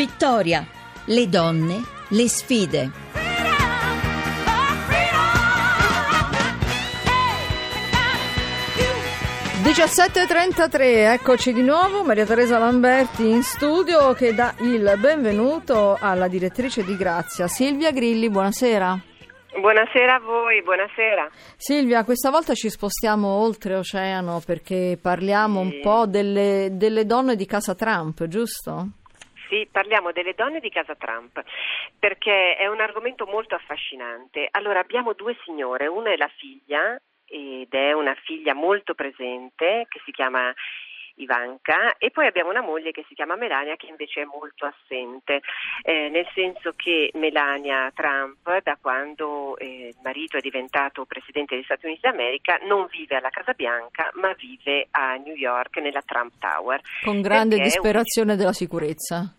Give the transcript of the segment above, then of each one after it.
Vittoria, le donne, le sfide. 17.33, eccoci di nuovo, Maria Teresa Lamberti in studio che dà il benvenuto alla direttrice di Grazia, Silvia Grilli, buonasera. Buonasera a voi, buonasera. Silvia, questa volta ci spostiamo oltreoceano perché parliamo Sì. un po' delle, delle donne di casa Trump, giusto? Sì, parliamo delle donne di casa Trump perché è un argomento molto affascinante. Allora, abbiamo due signore, una è la figlia ed è una figlia molto presente che si chiama Ivanka e poi abbiamo una moglie che si chiama Melania che invece è molto assente, eh, nel senso che Melania Trump da quando eh, il marito è diventato presidente degli Stati Uniti d'America non vive alla Casa Bianca ma vive a New York nella Trump Tower. Con grande è un- disperazione della sicurezza.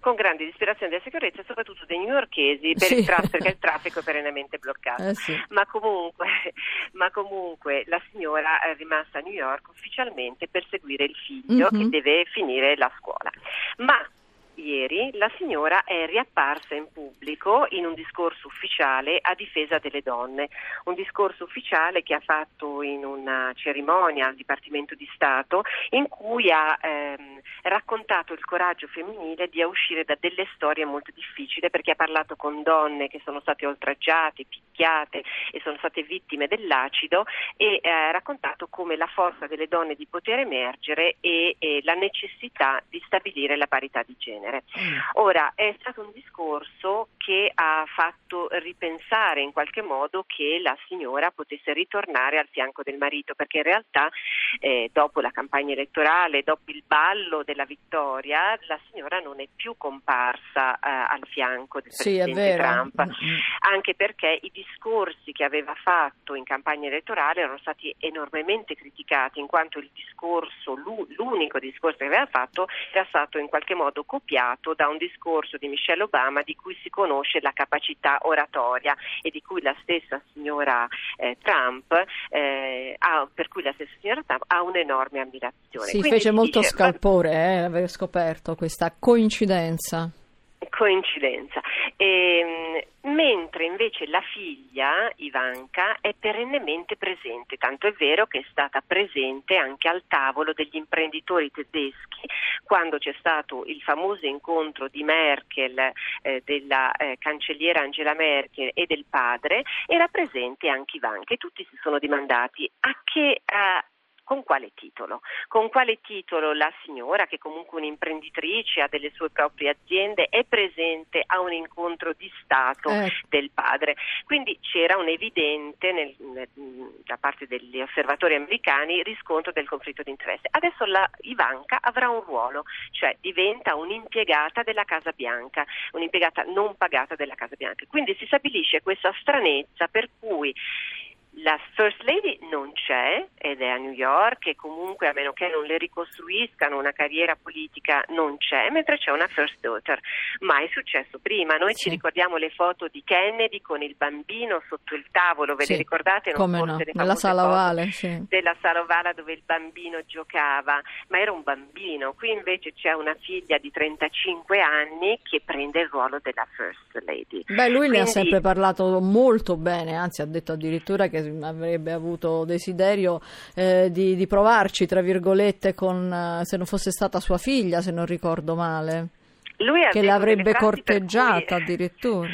Con grande disperazione della sicurezza, soprattutto dei newyorkesi, per Sì. il traffico, perché il traffico è perennemente bloccato. Eh sì. Ma, comunque, ma comunque la signora è rimasta a New York ufficialmente per seguire il figlio Mhm. che deve finire la scuola. Ma ieri la signora è riapparsa in pubblico in un discorso ufficiale a difesa delle donne, un discorso ufficiale che ha fatto in una cerimonia al Dipartimento di Stato in cui ha ehm, raccontato il coraggio femminile di uscire da delle storie molto difficili perché ha parlato con donne che sono state oltraggiate, picchiate e sono state vittime dell'acido e eh, ha raccontato come la forza delle donne di poter emergere e, e la necessità di stabilire la parità di genere. Ora, è stato un discorso che ha fatto ripensare in qualche modo che la signora potesse ritornare al fianco del marito, perché in realtà eh, dopo la campagna elettorale, dopo il ballo della vittoria, la signora non è più comparsa eh, al fianco del Sì, presidente. Trump Mm-mm. anche perché i discorsi che aveva fatto in campagna elettorale erano stati enormemente criticati, in quanto il discorso, l'u- l'unico discorso che aveva fatto era stato in qualche modo copiato da un discorso di Michelle Obama di cui si conosce la capacità oratoria e di cui la stessa signora eh, Trump eh, ha, per cui la stessa signora Trump ha un'enorme ammirazione. Si Quindi fece molto dice, scalpore eh, aver scoperto questa coincidenza. Coincidenza. Ehm, mentre invece la figlia Ivanka è perennemente presente, tanto è vero che è stata presente anche al tavolo degli imprenditori tedeschi quando c'è stato il famoso incontro di Merkel, eh, della eh, cancelliera Angela Merkel e del padre, era presente anche Ivanka e tutti si sono dimandati a che eh, con quale titolo? Con quale titolo la signora, che comunque è un'imprenditrice, ha delle sue proprie aziende, è presente a un incontro di Stato Eh. del padre? Quindi c'era un evidente nel- nel- da parte degli osservatori americani riscontro del conflitto di interesse. Adesso la Ivanka avrà un ruolo, cioè diventa un'impiegata della Casa Bianca, un'impiegata non pagata della Casa Bianca. Quindi si stabilisce questa stranezza per cui la First Lady non c'è ed è a New York e comunque a meno che non le ricostruiscano una carriera politica non c'è, mentre c'è una First Daughter. Mai successo prima. Noi Sì. ci ricordiamo le foto di Kennedy con il bambino sotto il tavolo, ve Sì, le ricordate? Non come no, nella sala ovale, sì. della sala ovale dove il bambino giocava, ma era un bambino. Qui invece c'è una figlia di 35 anni che prende il ruolo della First Lady. Beh, lui ne ha Quindi- sempre parlato molto bene, anzi ha detto addirittura che avrebbe avuto desiderio eh, di, di provarci, tra virgolette, con eh, se non fosse stata sua figlia, se non ricordo male, che l'avrebbe corteggiata cui- addirittura.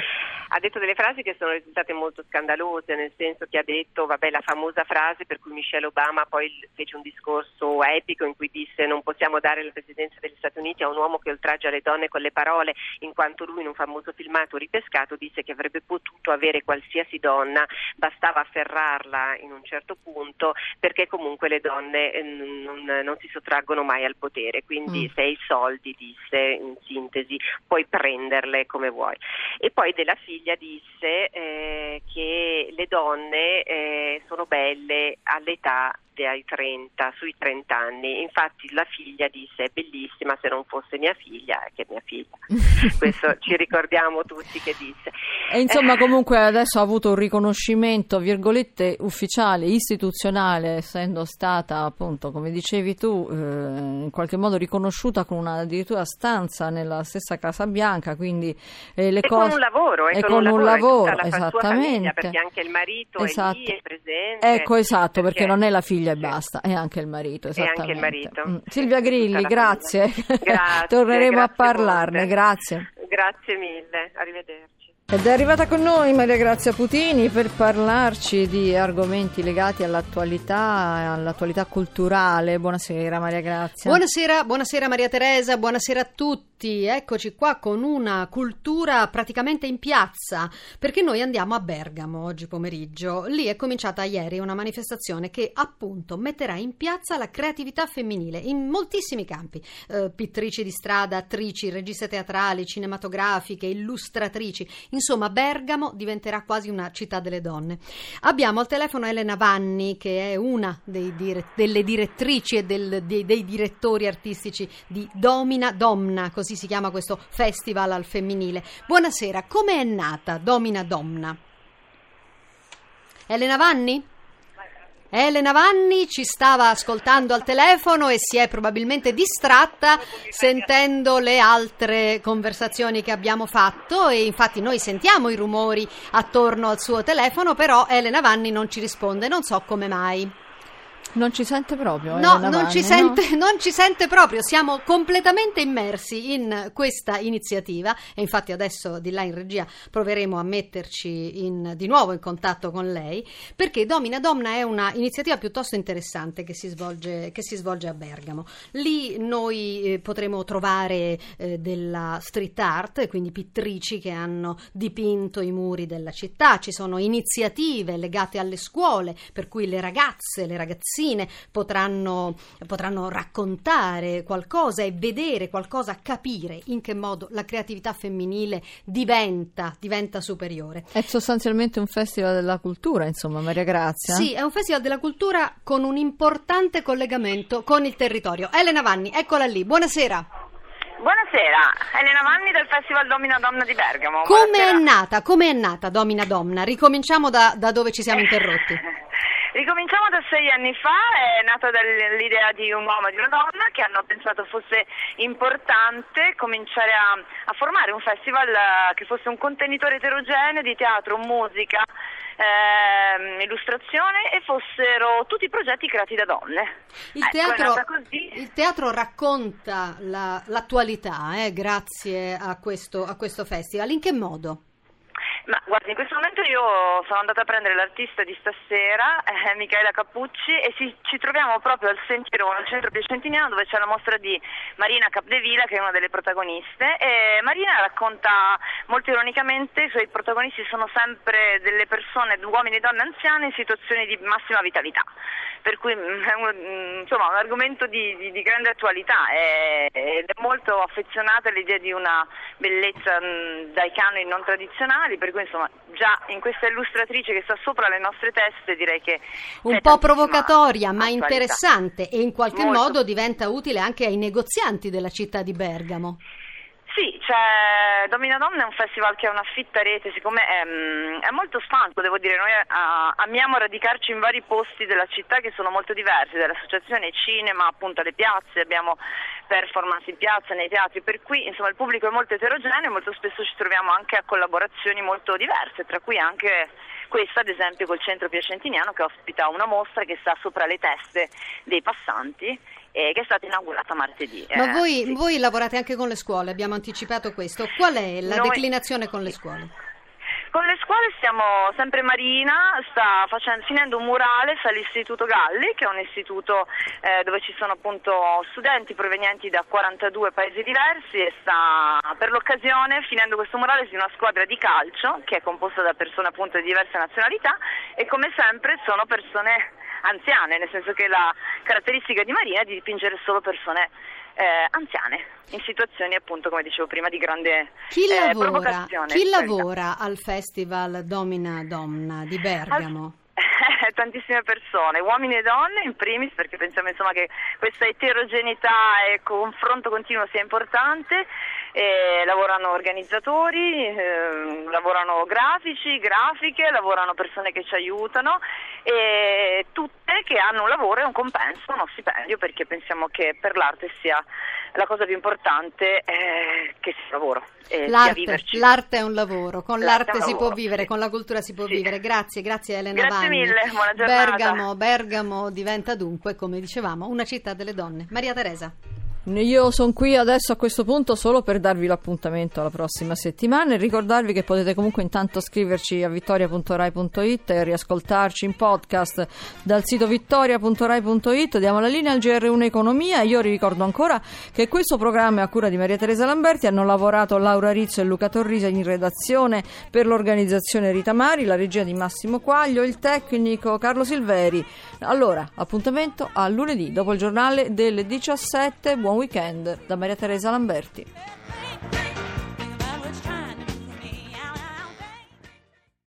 Ha detto delle frasi che sono risultate molto scandalose, nel senso che ha detto, vabbè, la famosa frase per cui Michelle Obama poi fece un discorso epico in cui disse non possiamo dare la presidenza degli Stati Uniti a un uomo che oltraggia le donne con le parole, in quanto lui in un famoso filmato ripescato disse che avrebbe potuto avere qualsiasi donna, bastava afferrarla in un certo punto perché comunque le donne eh, non, non si sottraggono mai al potere, quindi Mm. se hai soldi, disse in sintesi, puoi prenderle come vuoi. E poi della figlia disse eh, che le donne eh, sono belle all'età ai 30, sui 30 anni. Infatti la figlia disse è bellissima se non fosse mia figlia, che è mia figlia. Questo ci ricordiamo tutti che disse. E insomma comunque adesso ha avuto un riconoscimento, virgolette, ufficiale, istituzionale, essendo stata appunto, come dicevi tu, eh, in qualche modo riconosciuta con una addirittura stanza nella stessa Casa Bianca, quindi eh, le cose... con un lavoro, e con, un lavoro, esattamente. Famiglia, perché anche il marito esatto. è lì, è presente. Ecco, esatto, perché, perché non è la figlia e basta, è anche il marito, esattamente. il marito. Mm. Silvia Grilli, grazie. grazie. Torneremo grazie a parlarne, molte. grazie. Grazie mille, arrivederci. Ed è arrivata con noi Maria Grazia Putini per parlarci di argomenti legati all'attualità, all'attualità culturale. Buonasera Maria Grazia. Buonasera, buonasera Maria Teresa, buonasera a tutti eccoci qua con una cultura praticamente in piazza, perché noi andiamo a Bergamo oggi pomeriggio. Lì è cominciata ieri una manifestazione che appunto metterà in piazza la creatività femminile in moltissimi campi. Eh, pittrici di strada, attrici, registe teatrali, cinematografiche, illustratrici. Insomma, Bergamo diventerà quasi una città delle donne. Abbiamo al telefono Elena Vanni, che è una dire- delle direttrici e del, dei, dei direttori artistici di Domina Domna, così si chiama questo festival al femminile. Buonasera, come è nata Domina Domna? Elena Vanni? Elena Vanni ci stava ascoltando al telefono e si è probabilmente distratta sentendo le altre conversazioni che abbiamo fatto e infatti noi sentiamo i rumori attorno al suo telefono, però Elena Vanni non ci risponde, non so come mai. Non ci sente proprio? No, non, Vanni, ci sente, no? non ci sente proprio. Siamo completamente immersi in questa iniziativa e infatti adesso di là in regia proveremo a metterci in, di nuovo in contatto con lei perché Domina Domna è una iniziativa piuttosto interessante che si svolge, che si svolge a Bergamo. Lì noi eh, potremo trovare eh, della street art, quindi pittrici che hanno dipinto i muri della città. Ci sono iniziative legate alle scuole per cui le ragazze, le ragazzine ragazzine potranno, potranno raccontare qualcosa e vedere qualcosa, capire in che modo la creatività femminile diventa, diventa superiore. È sostanzialmente un festival della cultura, insomma, Maria Grazia. Sì, è un festival della cultura con un importante collegamento con il territorio. Elena Vanni, eccola lì, buonasera. Buonasera, Elena Vanni del Festival Domina Domna di Bergamo. Come è nata? Come è nata Domina Domna? Ricominciamo da, da dove ci siamo interrotti. Ricominciamo da sei anni fa, è nata dall'idea di un uomo e di una donna che hanno pensato fosse importante cominciare a, a formare un festival eh, che fosse un contenitore eterogeneo di teatro, musica, eh, illustrazione e fossero tutti progetti creati da donne. Il, ecco, teatro, il teatro, racconta la, l'attualità eh, grazie a questo, a questo festival. In che modo? Ma guardi, in questo momento io sono andata a prendere l'artista di stasera, eh, Michaela Cappucci, e si, ci troviamo proprio al Sentiero, al centro piacentiniano, dove c'è la mostra di Marina Capdevila, che è una delle protagoniste. E Marina racconta molto ironicamente, i suoi protagonisti sono sempre delle persone, uomini e donne anziane, in situazioni di massima vitalità per cui mm, è un, mm, insomma, un argomento di, di, di grande attualità ed è molto affezionata all'idea di una bellezza mh, mm, dai canoni non tradizionali, per cui insomma già in questa illustratrice che sta sopra le nostre teste direi che... Un po' provocatoria ma attualità. interessante e in qualche molto. modo diventa utile anche ai negozianti della città di Bergamo. Sì, cioè, Domina Donna è un festival che ha una fitta rete, siccome è, mm, è molto stanco, devo dire, noi a, amiamo radicarci in vari posti della città che sono molto diversi, dall'associazione cinema appunto alle piazze, abbiamo performance in piazza, nei teatri, per cui insomma il pubblico è molto eterogeneo e molto spesso ci troviamo anche a collaborazioni molto diverse, tra cui anche questa ad esempio col centro piacentiniano che ospita una mostra che sta sopra le teste dei passanti eh, che è stata inaugurata martedì. Ma eh, voi, sì. voi, lavorate anche con le scuole, abbiamo anticipato questo. Qual è la Noi... declinazione con le scuole? Con le scuole stiamo sempre Marina, sta facendo, finendo un murale all'Istituto Galli, che è un istituto eh, dove ci sono appunto studenti provenienti da 42 paesi diversi e sta per l'occasione finendo questo murale di una squadra di calcio che è composta da persone appunto di diverse nazionalità e come sempre sono persone anziane, nel senso che la caratteristica di Marina è di dipingere solo persone eh, anziane in situazioni appunto come dicevo prima di grande chi eh, lavora, chi lavora al festival Domina Domna di Bergamo? Al... tantissime persone, uomini e donne in primis, perché pensiamo insomma, che questa eterogeneità e confronto continuo sia importante. Eh, lavorano organizzatori, eh, lavorano grafici, grafiche, lavorano persone che ci aiutano e tutte che hanno un lavoro e un compenso, uno stipendio, perché pensiamo che per l'arte sia la cosa più importante è che sia lavoro. E l'arte, l'arte, è un lavoro, con l'arte, l'arte si lavoro, può vivere, sì. con la cultura si può Sì. vivere. Grazie, grazie Elena Grazie Vanni. mille, buona giornata. Bergamo, Bergamo diventa dunque, come dicevamo, una città delle donne. Maria Teresa. Io sono qui adesso a questo punto solo per darvi l'appuntamento alla prossima settimana e ricordarvi che potete comunque intanto scriverci a vittoria.rai.it e riascoltarci in podcast dal sito vittoria.rai.it. Diamo la linea al GR1 Economia io ricordo ancora che questo programma è a cura di Maria Teresa Lamberti. Hanno lavorato Laura Rizzo e Luca Torrisa in redazione per l'organizzazione Rita Mari, la regia di Massimo Quaglio, il tecnico Carlo Silveri. Allora, appuntamento a lunedì dopo il giornale delle 17. Buon weekend da Maria Teresa Lamberti.